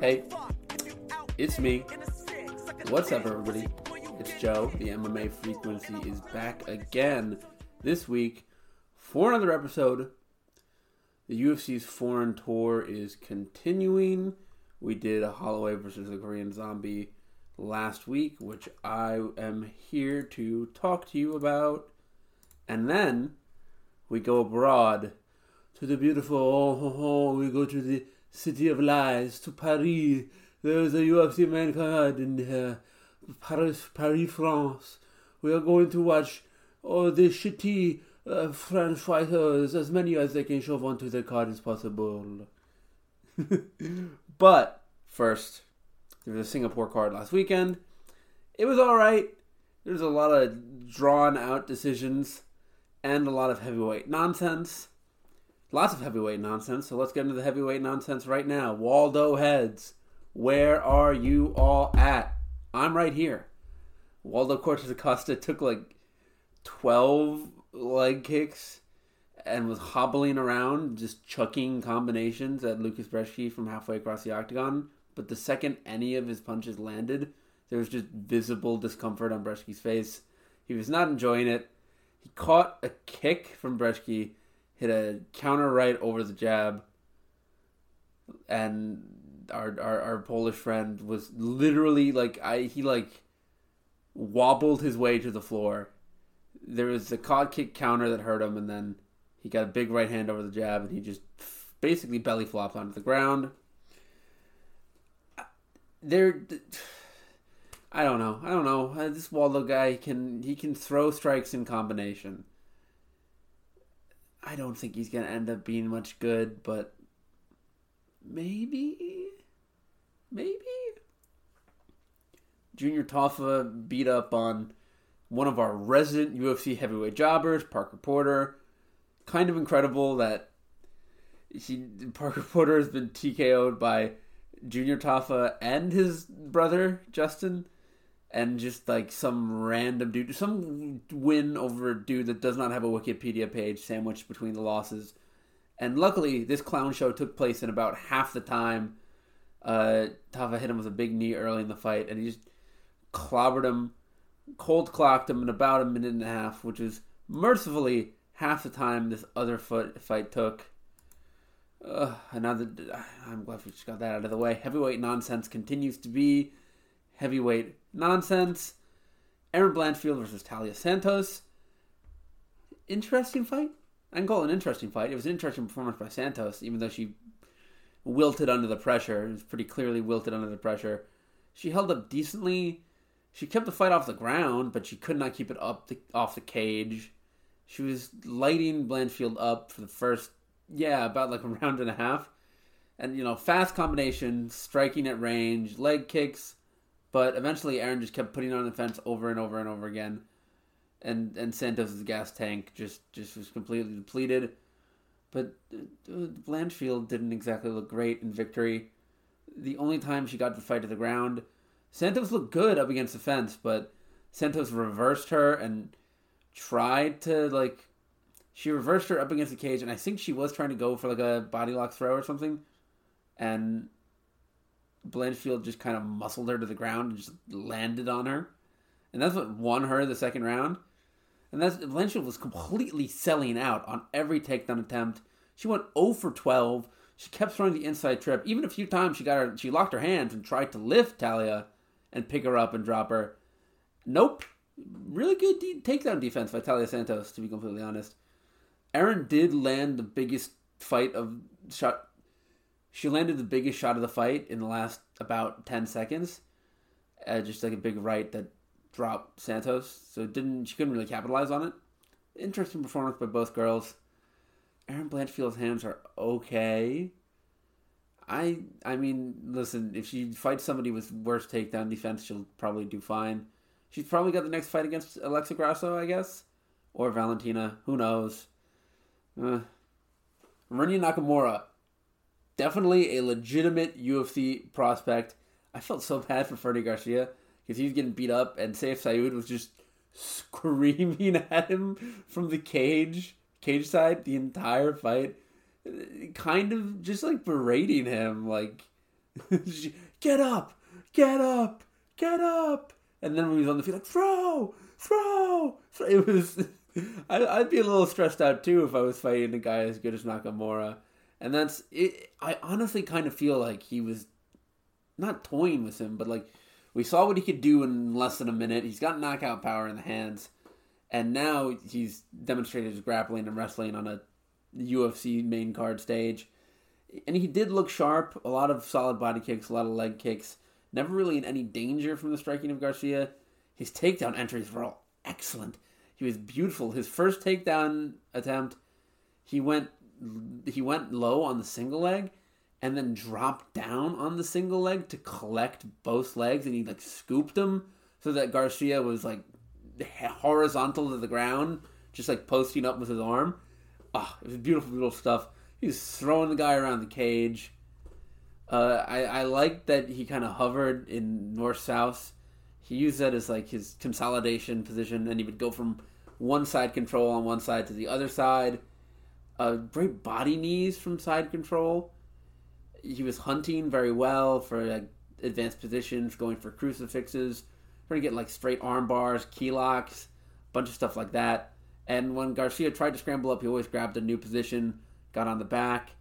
Hey, it's me. What's up, everybody? It's Joe. The MMA frequency is back again this week for another episode. The UFC's foreign tour is continuing. We did a Holloway versus the Korean Zombie last week, which I am here to talk to you about. And then we go abroad to the beautiful, oh, oh, oh, we go to the city of lies, to Paris. There's a UFC man card in here. Paris, Paris, France. We are going to watch all the shitty uh, French fighters, as many as they can shove onto the card as possible. but first, there was a Singapore card last weekend. It was alright. There's a lot of drawn out decisions and a lot of heavyweight nonsense. Lots of heavyweight nonsense. So let's get into the heavyweight nonsense right now. Waldo Heads, where are you all at? I'm right here. Waldo Cortes Acosta took like 12 leg kicks and was hobbling around, just chucking combinations at Lucas Brzeski from halfway across the octagon. But the second any of his punches landed, there was just visible discomfort on Brzeski's face. He was not enjoying it. He caught a kick from Brzeski, hit a counter right over the jab, and our, our our Polish friend was literally like I he like wobbled his way to the floor. There was a calf kick counter that hurt him, and then he got a big right hand over the jab, and he just basically belly flopped onto the ground. There, I don't know. I don't know. Uh, This Waldo guy can he can throw strikes in combination. I don't think he's gonna end up being much good, but maybe, maybe. Junior Tafa beat up on one of our resident UFC heavyweight jobbers, Parker Porter. Kind of incredible that he Parker Porter has been TKO'd by Junior Tafa and his brother Justin, and just like some random dude, some win over a dude that does not have a Wikipedia page sandwiched between the losses. And luckily, this clown show took place in about half the time. Uh, hit him with a big knee early in the fight, and he just clobbered him, cold clocked him in about a minute and a half, which is mercifully half the time this other foot fight took. Uh, another. I'm glad we just got that out of the way. Heavyweight nonsense continues to be heavyweight nonsense. Erin Blanchfield versus Taila Santos. Interesting fight. I can call it an interesting fight. It was an interesting performance by Santos, even though she wilted under the pressure. It was pretty clearly wilted under the pressure. She held up decently. She kept the fight off the ground, but she could not keep it up the, off the cage. She was lighting Blanchfield up for the first, yeah, about like a round and a half. And, you know, fast combinations, striking at range, leg kicks. But eventually Erin just kept putting on the fence over and over and over again. And and Santos' gas tank just, just was completely depleted. But uh, Blanchfield didn't exactly look great in victory. The only time she got the fight to the ground, Santos looked good up against the fence, but Santos reversed her and tried to like she reversed her up against the cage and I think she was trying to go for like a body lock throw or something. And Blanchfield just kind of muscled her to the ground and just landed on her. And that's what won her the second round. And that's Blanchfield was completely selling out on every takedown attempt. She went 0 for 12. She kept throwing the inside trip. Even a few times she got her she locked her hands and tried to lift Taila and pick her up and drop her. Nope. Really good de- takedown defense by Taila Santos, to be completely honest. Erin did land the biggest fight of shot. She landed the biggest shot of the fight in the last about ten seconds, uh, just like a big right that dropped Santos. So didn't she couldn't really capitalize on it. Interesting performance by both girls. Erin Blanchfield's hands are okay. I I mean, listen, if she fights somebody with worse takedown defense, she'll probably do fine. She's probably got the next fight against Alexa Grasso, I guess, or Valentina. Who knows? Uh, Nakamura, definitely a legitimate UFC prospect. I felt so bad for Fernie Garcia because he was getting beat up, and Saif Saud was just screaming at him from the cage, cage side, the entire fight, kind of just like berating him, like get up, get up, get up. And then when he was on the field, like throw. throw. It was. I'd be a little stressed out too if I was fighting a guy as good as Nakamura. And that's it. I honestly kind of feel like he was not toying with him, but like we saw what he could do in less than a minute. He's got knockout power in the hands, and now he's demonstrated his grappling and wrestling on a UFC main card stage. And he did look sharp. A lot of solid body kicks, a lot of leg kicks. Never really in any danger from the striking of Garcia. His takedown entries were all excellent. He was beautiful. His first takedown attempt, he went he went low on the single leg and then dropped down on the single leg to collect both legs and he like scooped them so that Garcia was like horizontal to the ground, just like posting up with his arm. Ah, oh, it was beautiful, beautiful stuff. He was throwing the guy around the cage. Uh, I, I like that he kind of hovered in north south. He used that as like his consolidation position, and he would go from one side control on one side to the other side. Uh, great body knees from side control. He was hunting very well for like, advanced positions, going for crucifixes, trying to get like straight arm bars, key locks, bunch of stuff like that. And when Garcia tried to scramble up, he always grabbed a new position, got on the back.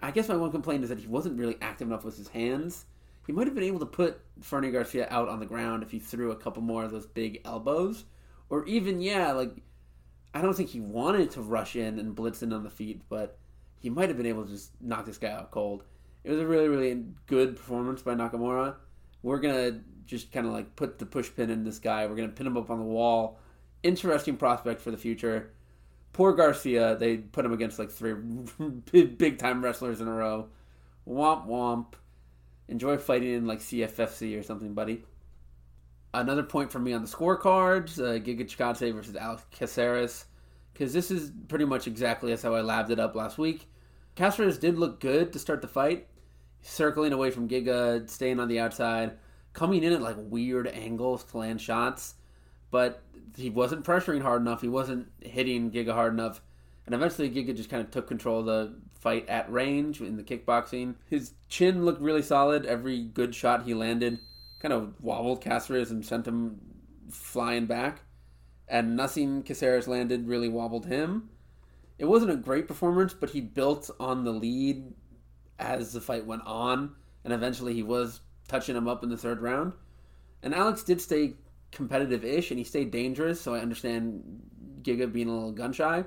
I guess my one complaint is that he wasn't really active enough with his hands. He might have been able to put Fernie Garcia out on the ground if he threw a couple more of those big elbows. Or even, yeah, like, I don't think he wanted to rush in and blitz in on the feet, but he might have been able to just knock this guy out cold. It was a really, really good performance by Nakamura. We're to just kind of like put the push pin in this guy. We're to pin him up on the wall. Interesting prospect for the future poor Garcia, they put him against like three big time wrestlers in a row. Womp womp. Enjoy fighting in like CFFC or something, buddy. Another point for me on the scorecards: uh, Giga Chikadze versus Alex Caceres, because this is pretty much exactly as how I labbed it up last week. Caceres did look good to start the fight, circling away from Giga, staying on the outside, coming in at like weird angles to land shots, but he wasn't pressuring hard enough. He wasn't hitting Giga hard enough. And eventually, Giga just kind of took control of the fight at range in the kickboxing. His chin looked really solid. Every good shot he landed kind of wobbled Caceres and sent him flying back. And nothing Caceres landed really wobbled him. It wasn't a great performance, but he built on the lead as the fight went on. And eventually, he was touching him up in the third round. And Alex did stay competitive-ish, and he stayed dangerous. So I understand Giga being a little gun shy,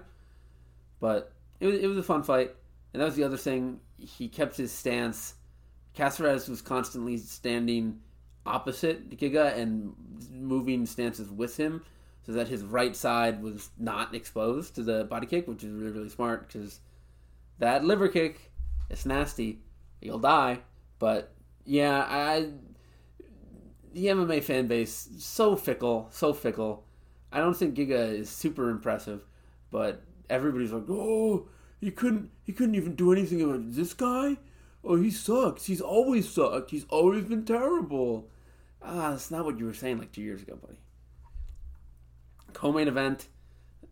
but it was, it was a fun fight. And that was the other thing. He kept his stance. Caceres was constantly standing opposite Giga and moving stances with him, so that his right side was not exposed to the body kick, which is really really smart because that liver kick, it's nasty. You'll die. But yeah, I the MMA fan base so fickle, so fickle. I don't think Giga is super impressive, but everybody's like, "Oh, he couldn't, he couldn't even do anything about this guy. Oh, he sucks. He's always sucked. He's always been terrible." Ah, that's not what you were saying like two years ago, buddy. Co-main event,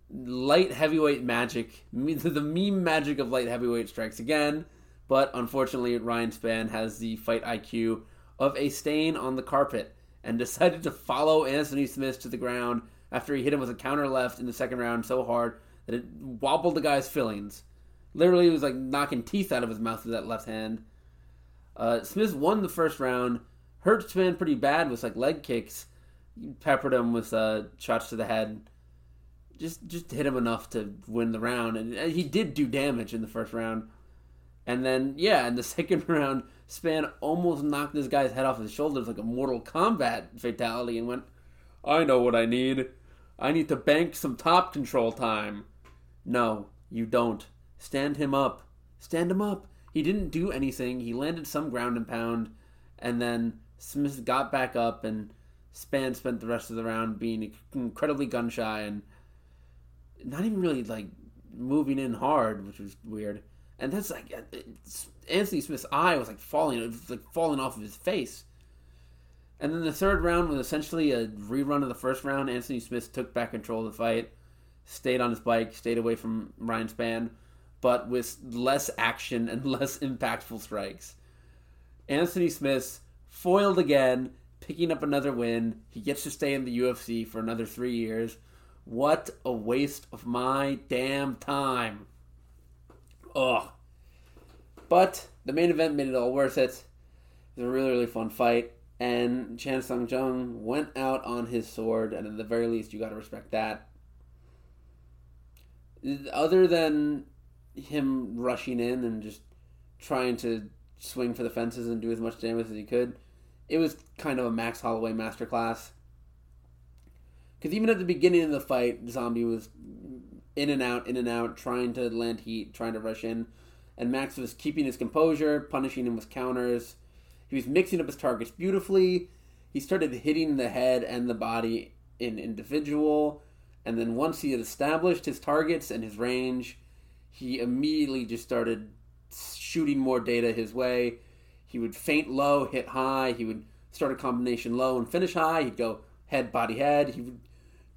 light heavyweight magic. The meme magic of light heavyweight strikes again, but unfortunately, Ryan Spann has the fight IQ of a stain on the carpet and decided to follow Anthony Smith to the ground after he hit him with a counter left in the second round so hard that it wobbled the guy's fillings. Literally, it was like knocking teeth out of his mouth with that left hand. Uh, Smith won the first round, hurt Spann pretty bad with like leg kicks, peppered him with uh, shots to the head. Just just hit him enough to win the round, and he did do damage in the first round. And then yeah, in the second round, Spann almost knocked this guy's head off his shoulders like a Mortal Kombat fatality and went, I know what I need. I need to bank some top control time. No, you don't. Stand him up. Stand him up. He didn't do anything. He landed some ground and pound, and then Smith got back up, and Spann spent the rest of the round being incredibly gun shy and not even really like moving in hard, which was weird. And that's like uh, Anthony Smith's eye was like falling, it was like falling off of his face. And then the third round was essentially a rerun of the first round. Anthony Smith took back control of the fight, stayed on his bike, stayed away from Ryan Spann, but with less action and less impactful strikes. Anthony Smith foiled again, picking up another win. He gets to stay in the UFC for another three years. What a waste of my damn time. Ugh. But the main event made it all worth it. It was a really, really fun fight. And Chan Sung Jung went out on his sword, and at the very least, you got to respect that. Other than him rushing in and just trying to swing for the fences and do as much damage as he could, it was kind of a Max Holloway masterclass. Because even at the beginning of the fight, Zombie was in and out, in and out, trying to land heat, trying to rush in. And Max was keeping his composure, punishing him with counters. He was mixing up his targets beautifully. He started hitting the head and the body in individual. And then once he had established his targets and his range, he immediately just started shooting more data his way. He would feint low, hit high. He would start a combination low and finish high. He'd go head, body, head. He would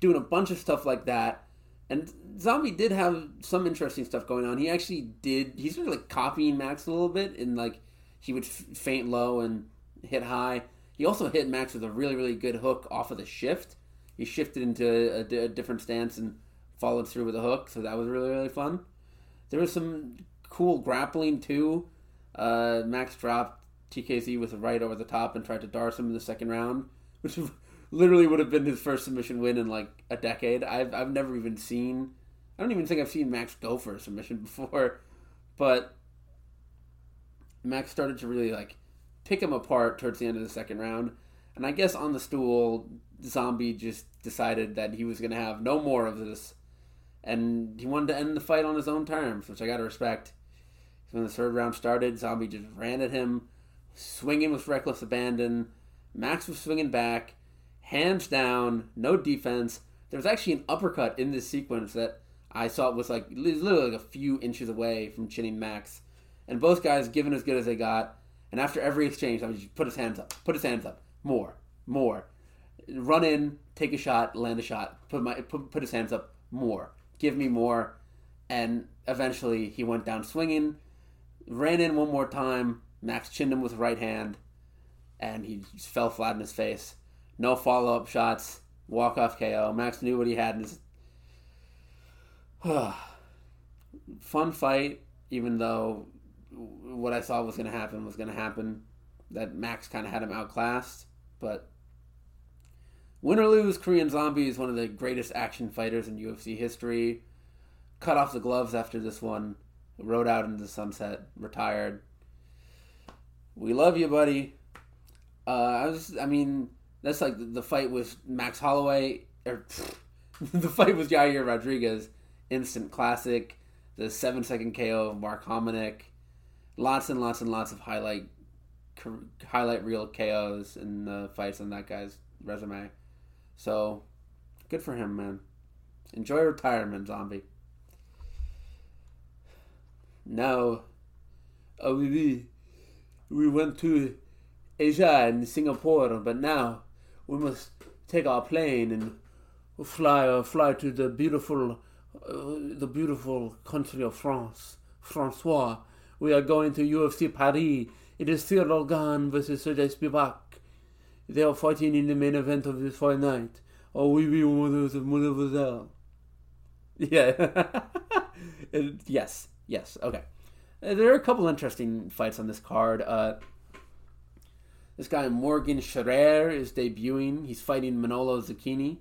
doing a bunch of stuff like that. And Zombie did have some interesting stuff going on. He actually did. He's sort of like copying Max a little bit, and like he would f- feint low and hit high. He also hit Max with a really, really good hook off of the shift. He shifted into a, a different stance and followed through with a hook, so that was really, really fun. There was some cool grappling too. Uh, Max dropped TKZ with a right over the top and tried to Darce him in the second round, which literally would have been his first submission win in like a decade. I've I've never even seen. I don't even think I've seen Max go for a submission before, but Max started to really like pick him apart towards the end of the second round. And I guess on the stool, Zombie just decided that he was going to have no more of this, and he wanted to end the fight on his own terms, which I got to respect. When the third round started, Zombie just ran at him, swinging with reckless abandon. Max was swinging back hands down, no defense. There was actually an uppercut in this sequence that I saw was like literally like a few inches away from chinning Max, and both guys giving as good as they got. And after every exchange, I would just put his hands up, put his hands up, more, more, run in, take a shot, land a shot, put my put, put his hands up, more, give me more, and eventually he went down swinging, ran in one more time. Max chinned him with right hand, and he fell flat on his face no follow up shots, walk off KO. Max knew what he had in his. Fun fight, even though what I saw was going to happen was going to happen. That Max kind of had him outclassed, but win or lose, Korean Zombie is one of the greatest action fighters in UFC history. Cut off the gloves after this one, rode out into the sunset, retired. We love you, buddy. Uh, I was, I mean, that's like the fight with Max Holloway or the fight with Yair Rodriguez, instant classic. The seven second KO of Mark Hominick. Lots and lots and lots of highlight highlight reel KOs in the fights on that guy's resume. So good for him, man. Enjoy retirement, zombie. Now, oh, we we went to Asia and Singapore, but now we must take our plane and fly uh, fly to the beautiful uh, the beautiful country of France. Francois. We are going to UFC Paris. It is Ciryl Gane versus Sergey Spivak. They are fighting in the main event of this fight night. Oh, we will mothers of mademoiselle. Yeah. yes. Yes. Okay. Uh, there are a couple interesting fights on this card. Uh, this guy Morgan Schreier is debuting. He's fighting Manolo Zecchini.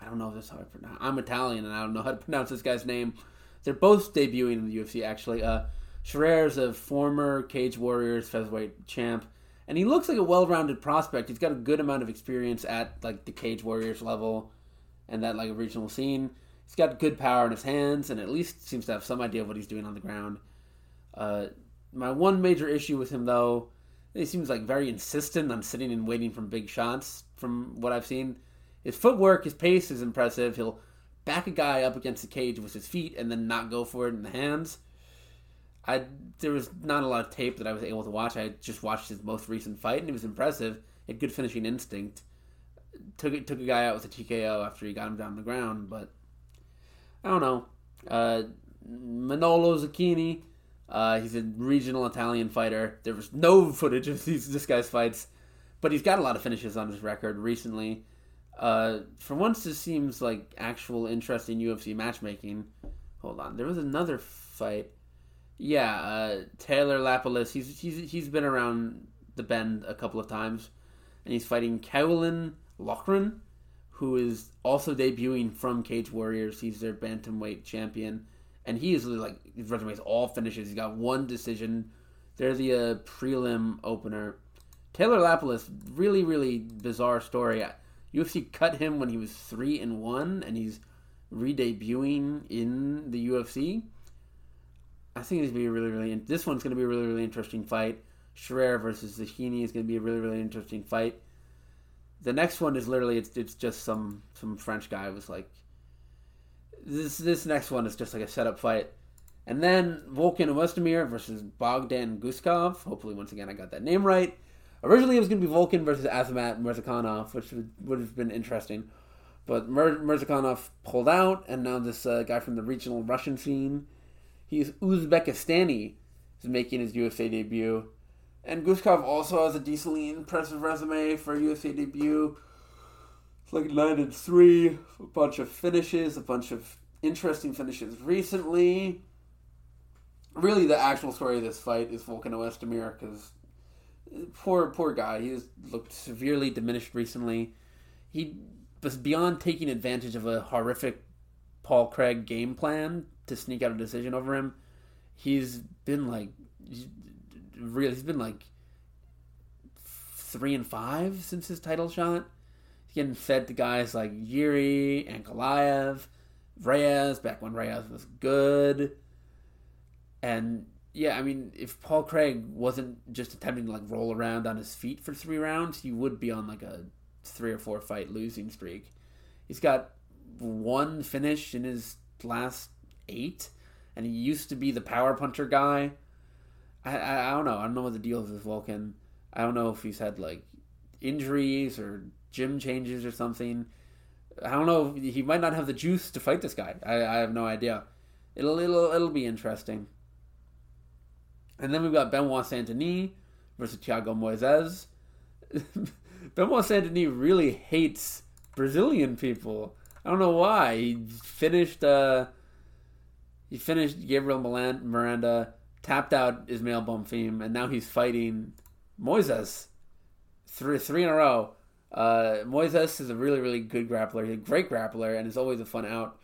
I don't know if that's how I pronounce. I'm Italian and I don't know how to pronounce this guy's name. They're both debuting in the UFC actually. Uh, Schreier is a former Cage Warriors featherweight champ, and he looks like a well-rounded prospect. He's got a good amount of experience at like the Cage Warriors level and that like regional scene. He's got good power in his hands, and at least seems to have some idea of what he's doing on the ground. Uh, my one major issue with him, though, he seems like very insistent on sitting and waiting for big shots. From what I've seen, his footwork, his pace is impressive. He'll back a guy up against the cage with his feet and then not go for it in the hands. I there was not a lot of tape that I was able to watch. I just watched his most recent fight and it was impressive. He had good finishing instinct. Took took a guy out with a TKO after he got him down on the ground, but I don't know. Uh, Manolo Zecchini, Uh, he's a regional Italian fighter. There was no footage of these, this guy's fights, but he's got a lot of finishes on his record recently. Uh, for once, this seems like actual interest in UFC matchmaking. Hold on, there was another fight. Yeah, uh, Taylor Lapilus. He's he's he's been around the bend a couple of times, and he's fighting Caolan Loughran, who is also debuting from Cage Warriors. He's their bantamweight champion, and he is like his resume is all finishes. He's got one decision. They're the uh, prelim opener. Taylor Lapilus, really really bizarre story. UFC cut him when he was three and one, and he's re-debuting in the UFC. I think it's gonna be really really. This one's gonna be a really really interesting fight. Schreier versus Zahini is gonna be a really really interesting fight. The next one is literally it's it's just some some French guy was like. This this next one is just like a setup fight. And then Volkan Oezdemir versus Bogdan Guskov. Hopefully, once again, I got that name right. Originally, it was going to be Volkan versus Azamat Murzakanov, which would, would have been interesting. But Mur- Murzakanov pulled out, and now this uh, guy from the regional Russian scene, he's Uzbekistani, is making his USA debut. And Guskov also has a decently impressive resume for a UFC debut. It's like 9 and 3, a bunch of finishes, a bunch of interesting finishes recently. Really, the actual story of this fight is Volkan Oezdemir, because poor poor guy. He has looked severely diminished recently. He was beyond taking advantage of a horrific Paul Craig game plan to sneak out a decision over him. He's been like, really, he's been like three and five since his title shot. He's getting fed to guys like Yuri and Ankalaev, Reyes back when Reyes was good, and yeah, I mean, if Paul Craig wasn't just attempting to like roll around on his feet for three rounds, he would be on like a three or four fight losing streak. He's got one finish in his last eight, and he used to be the power puncher guy. I, I, I don't know. I don't know what the deal is with Volkan. I don't know if he's had like injuries or gym changes or something. I don't know. He might not have the juice to fight this guy. I, I have no idea. It'll it'll it'll be interesting. And then we've got Benoit Saint Denis versus Thiago Moises. Benoit Saint Denis really hates Brazilian people. I don't know why. He finished. Uh, he finished Gabriel Miranda, tapped out Ismael Bonfim, and now he's fighting Moises. Three three in a row. Uh, Moises is a really really good grappler. He's a great grappler, and is always a fun out.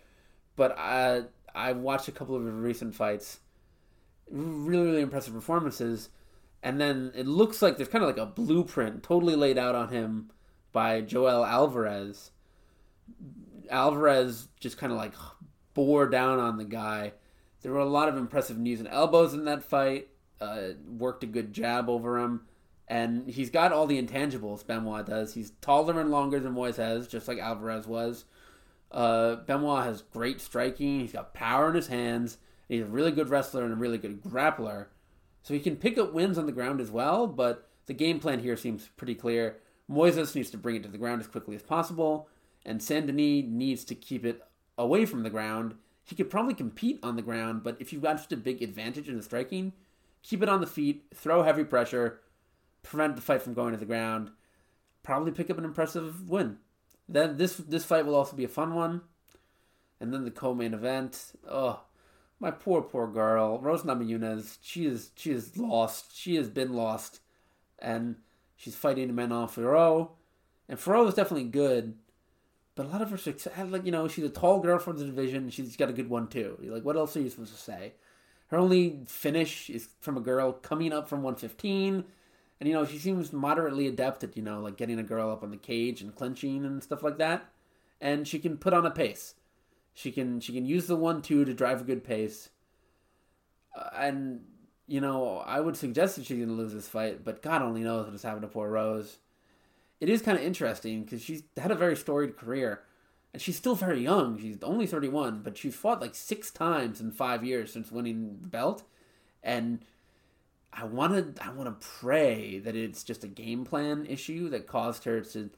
But I I watched a couple of his recent fights really really impressive performances and then it looks like there's kind of like a blueprint totally laid out on him by Joel Alvarez. Alvarez just kind of like bore down on the guy. There were a lot of impressive knees and elbows in that fight. Uh, worked a good jab over him, and he's got all the intangibles. Benoit does. He's taller and longer than Moises, just like Alvarez was. Uh, Benoit has great striking. He's got power in his hands. He's a really good wrestler and a really good grappler. So he can pick up wins on the ground as well, but the game plan here seems pretty clear. Moises needs to bring it to the ground as quickly as possible, and Saint Denis needs to keep it away from the ground. He could probably compete on the ground, but if you've got just a big advantage in the striking, keep it on the feet, throw heavy pressure, prevent the fight from going to the ground, probably pick up an impressive win. Then this this fight will also be a fun one. And then the co-main event. Oh, my poor, poor girl, Rose Namajunas. She is she is lost. She has been lost, and she's fighting Manon Fiorot. And Fiorot is definitely good, but a lot of her success, like you know, she's a tall girl from the division. She's got a good one too. Like, what else are you supposed to say? Her only finish is from a girl coming up from 115, and you know she seems moderately adept at you know like getting a girl up on the cage and clinching and stuff like that, and she can put on a pace. She can she can use the one two to drive a good pace. Uh, and you know, I would suggest that she's to lose this fight, but God only knows what's happened to poor Rose. It is kind of interesting because she's had a very storied career, and she's still very young. She's only thirty one, but she's fought like six times in five years since winning the belt, and I want to I want to pray that it's just a game plan issue that caused her to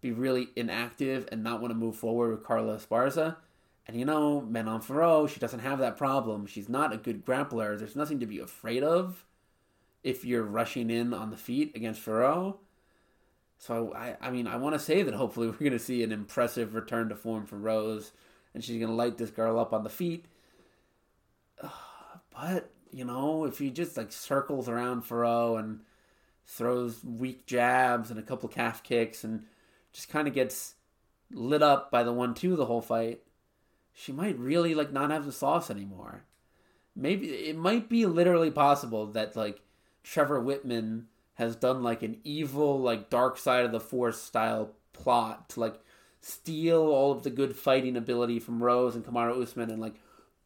be really inactive and not want to move forward with Carla Esparza And you know, Manon Fiorot, she doesn't have that problem. She's not a good grappler. There's nothing to be afraid of if you're rushing in on the feet against Fiorot. So I, I mean, I want to say that hopefully we're going to see an impressive return to form for Rose, and she's going to light this girl up on the feet. But you know, if he just like circles around Fiorot and throws weak jabs and a couple calf kicks and just kind of gets lit up by the one two the whole fight, she might really like not have the sauce anymore. Maybe it might be literally possible that like Trevor Wittman has done like an evil like dark side of the force style plot to like steal all of the good fighting ability from Rose and Kamaru Usman and like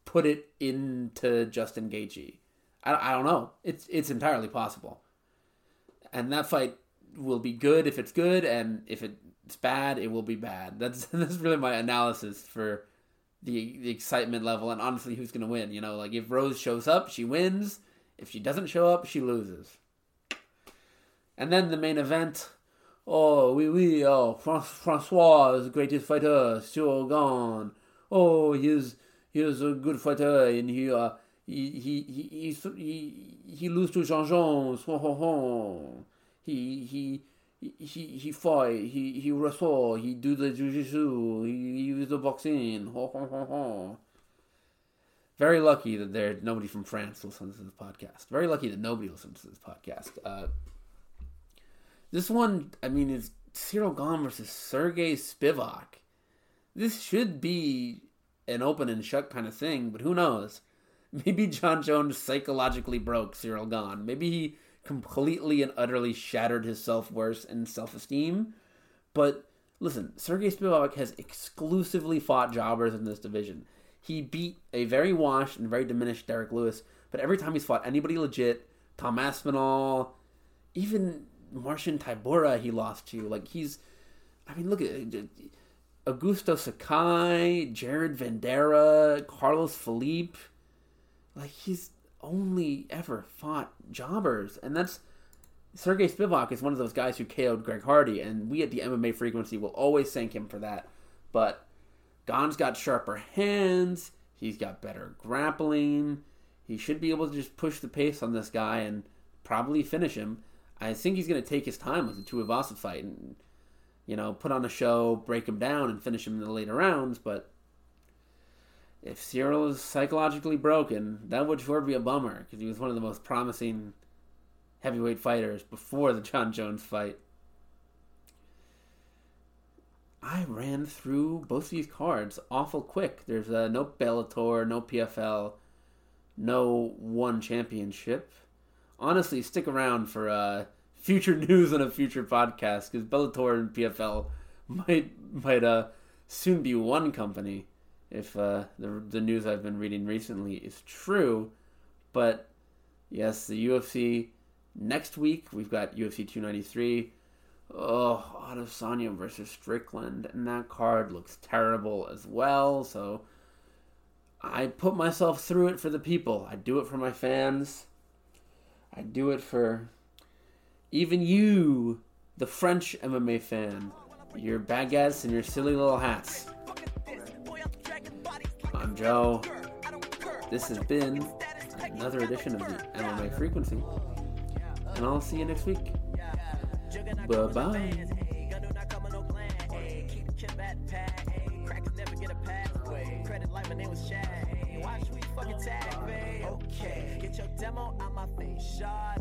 put it into Justin Gaethje. I, I don't know. It's it's entirely possible. And that fight will be good if it's good, and if it's bad, it will be bad. That's that's really my analysis for the the excitement level and honestly who's gonna win. You know, like if Rose shows up, she wins. If she doesn't show up, she loses. And then the main event. Oh, oui, oui, oh, Francois is the greatest fighter, still gone. Oh, he's he's a good fighter, and he uh, he he he he he, he lose to Jean Jean. He he he he fight. He he wrestle. He do the jujitsu. He, he use the boxing. Ho, ho, ho, ho. Very lucky that there nobody from France listens to this podcast. Very lucky that nobody listens to this podcast. Uh, this one, I mean, is Ciryl Gane versus Sergey Spivak. This should be an open and shut kind of thing, but who knows? Maybe Jon Jones psychologically broke Ciryl Gane. Maybe he completely and utterly shattered his self worth and self esteem. But listen, Sergey Spivak has exclusively fought jobbers in this division. He beat a very washed and very diminished Derrick Lewis, but every time he's fought anybody legit, Tom Aspinall, even Marcin Tybura, he lost to. Like he's, I mean, look at uh, Augusto Sakai, Jared Vanderaa, Carlos Felipe. Like he's only ever fought jobbers, and that's Sergey Spivak is one of those guys who KO'd Greg Hardy, and we at the MMA Frequency will always thank him for that. But Gane's got sharper hands. He's got better grappling. He should be able to just push the pace on this guy and probably finish him. I think he's going to take his time with the Tuivasa fight and you know, put on a show, break him down, and finish him in the later rounds. But if Ciryl is psychologically broken, that would sure be a bummer because he was one of the most promising heavyweight fighters before the Jon Jones fight. I ran through both of these cards awful quick. There's uh, no Bellator, no PFL, no one championship. Honestly, stick around for uh, future news on a future podcast because Bellator and PFL might might uh soon be one company if uh, the the news I've been reading recently is true. But yes, the UFC next week we've got UFC 293. Oh, Adesanya versus Strickland, and that card looks terrible as well. So I put myself through it for the people. I do it for my fans. I do it for even you, the French MMA fan, your baguettes and your silly little hats. I'm Joe. This has been another edition of the MMA Frequency. And I'll see you next week. Bye bye. Shot.